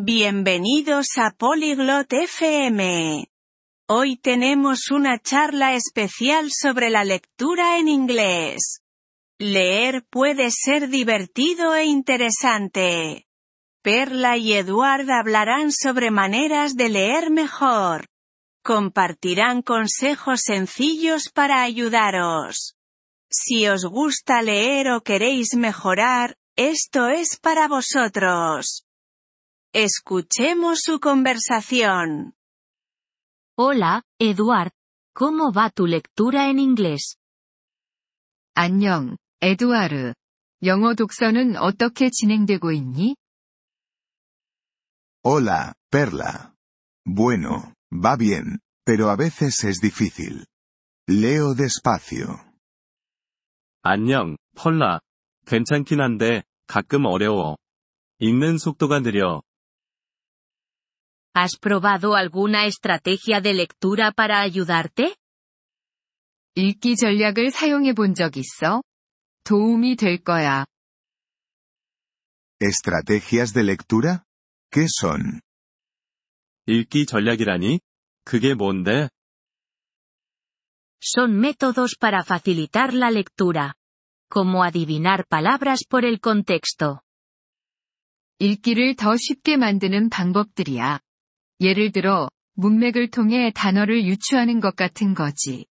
Bienvenidos a Polyglot FM. Hoy tenemos una charla especial sobre la lectura en inglés. Leer puede ser divertido e interesante. Perla y Eduard hablarán sobre maneras de leer mejor. Compartirán consejos sencillos para ayudaros. Si os gusta leer o queréis mejorar, esto es para vosotros. Escuchemos su conversación. Hola, Eduard. ¿Cómo va tu lectura en inglés? 안녕, 에두아르. 영어 독서는 어떻게 진행되고 있니? Hola, Perla. Bueno, va bien, pero a veces es difícil. Leo despacio. 안녕, 펄라. 괜찮긴 한데, 가끔 어려워. 읽는 속도가 느려. ¿Has probado alguna estrategia de lectura para ayudarte? 읽기 전략을 사용해 본 적 있어? 도움이 될 거야. ¿Estrategias de lectura? ¿Qué son? 읽기 전략이라니? 그게 뭔데? Son métodos para facilitar la lectura. Como adivinar palabras por el contexto. 읽기를 더 쉽게 만드는 방법들이야. 예를 들어, 문맥을 통해 단어를 유추하는 것 같은 거지.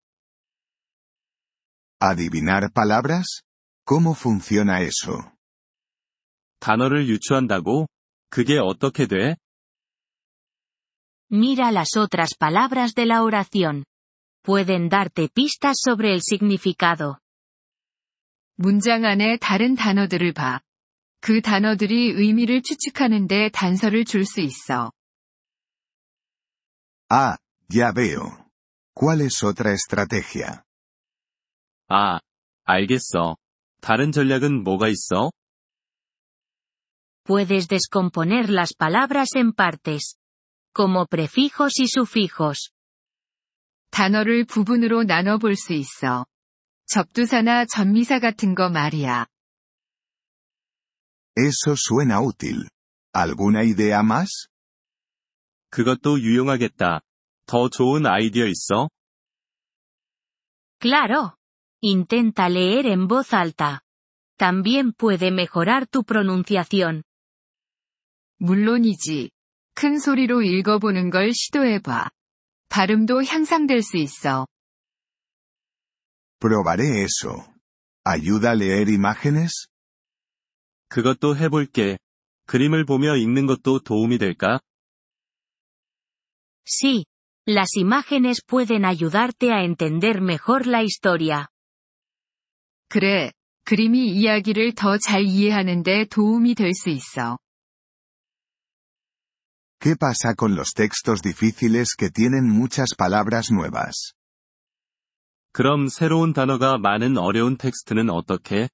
¿Adivinar palabras? ¿Cómo funciona eso? 단어를 유추한다고? 그게 어떻게 돼? Mira las otras palabras de la oración. Pueden darte pistas sobre el significado. 문장 안에 다른 단어들을 봐. 그 단어들이 의미를 추측하는데 단서를 줄 수 있어. Ah, ya veo. ¿Cuál es otra estrategia? 아, 알겠어. 다른 전략은 뭐가 있어? Puedes descomponer las palabras en partes. Como prefijos y sufijos. 단어를 부분으로 나눠 볼 수 있어. 접두사나 전미사 같은 거 말이야. Eso suena útil. ¿Alguna idea más? 그것도 유용하겠다. 더 좋은 아이디어 있어? Claro. Intenta leer en voz alta. También puede mejorar tu pronunciación. 물론이지. 큰 소리로 읽어보는 걸 시도해봐. 발음도 향상될 수 있어. Probaré eso. ¿Ayuda a leer imágenes? 그것도 해볼게. 그림을 보며 읽는 것도 도움이 될까? Sí. Las imágenes pueden ayudarte a entender mejor la historia. 그래. 그림이 이야기를 더 잘 이해하는데 도움이 될 수 있어. ¿Qué pasa con los textos difíciles que tienen muchas palabras nuevas? 그럼 새로운 단어가 많은 어려운 텍스트는 어떻게?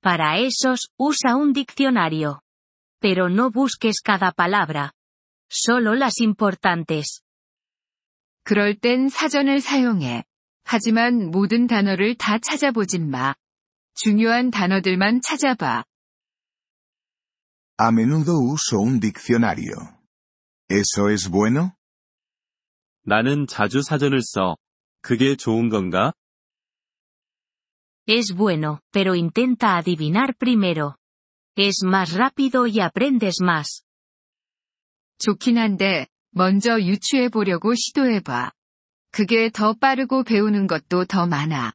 Para esos, usa un diccionario. Pero no busques cada palabra. Solo las importantes. 그럴 땐 사전을 사용해. 하지만 모든 단어를 다 찾아보진 마. 중요한 단어들만 찾아봐. A menudo uso un diccionario. ¿Eso es bueno? 나는 자주 사전을 써. 그게 좋은 건가? Es bueno, pero intenta adivinar primero. Es más rápido y aprendes más. 좋긴 한데, 먼저 유추해 보려고 시도해 봐. 그게 더 빠르고 배우는 것도 더 많아.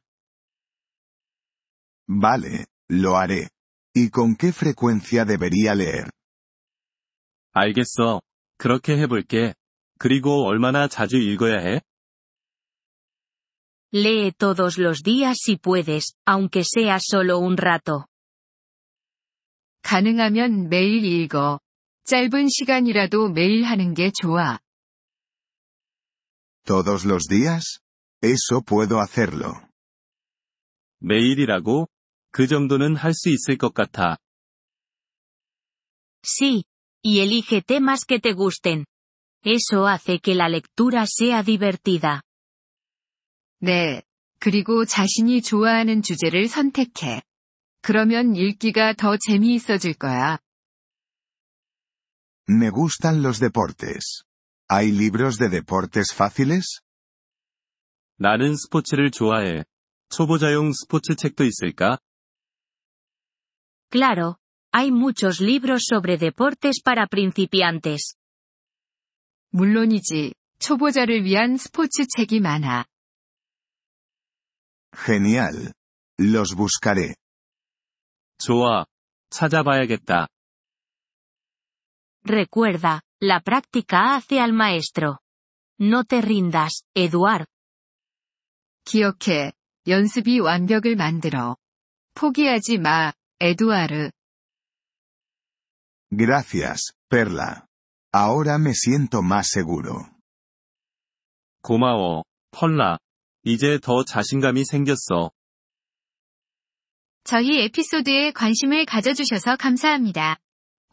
Vale, lo haré. ¿Y con qué frecuencia debería leer? 알겠어. 그렇게 해볼게. 그리고 얼마나 자주 읽어야 해? Lee todos los días si puedes, aunque sea solo un rato. 가능하면 매일 읽어. 짧은 시간이라도 매일 하는 게 좋아. ¿Todos los días? Eso puedo hacerlo. 매일이라고? 그 정도는 할 수 있을 것 같아. Sí. Y elige temas que te gusten. Eso hace que la lectura sea divertida. 네. 그리고 자신이 좋아하는 주제를 선택해. 그러면 읽기가 더 재미있어질 거야. Me gustan los deportes. ¿Hay libros de deportes fáciles? 나는 스포츠를 좋아해. 초보자용 스포츠 책도 있을까? Claro, hay muchos libros sobre deportes para principiantes. 물론이지, 초보자를 위한 스포츠 책이 많아. Genial. Los buscaré. 좋아. 찾아봐야겠다. Recuerda, la práctica hace al maestro. No te rindas, Eduard. 기억해. 연습이 완벽을 만들어. 포기하지 마, 에두아르. Gracias, Perla. Ahora me siento más seguro. 고마워, 펄라. 이제 더 자신감이 생겼어. 저희 에피소드에 관심을 가져주셔서 감사합니다.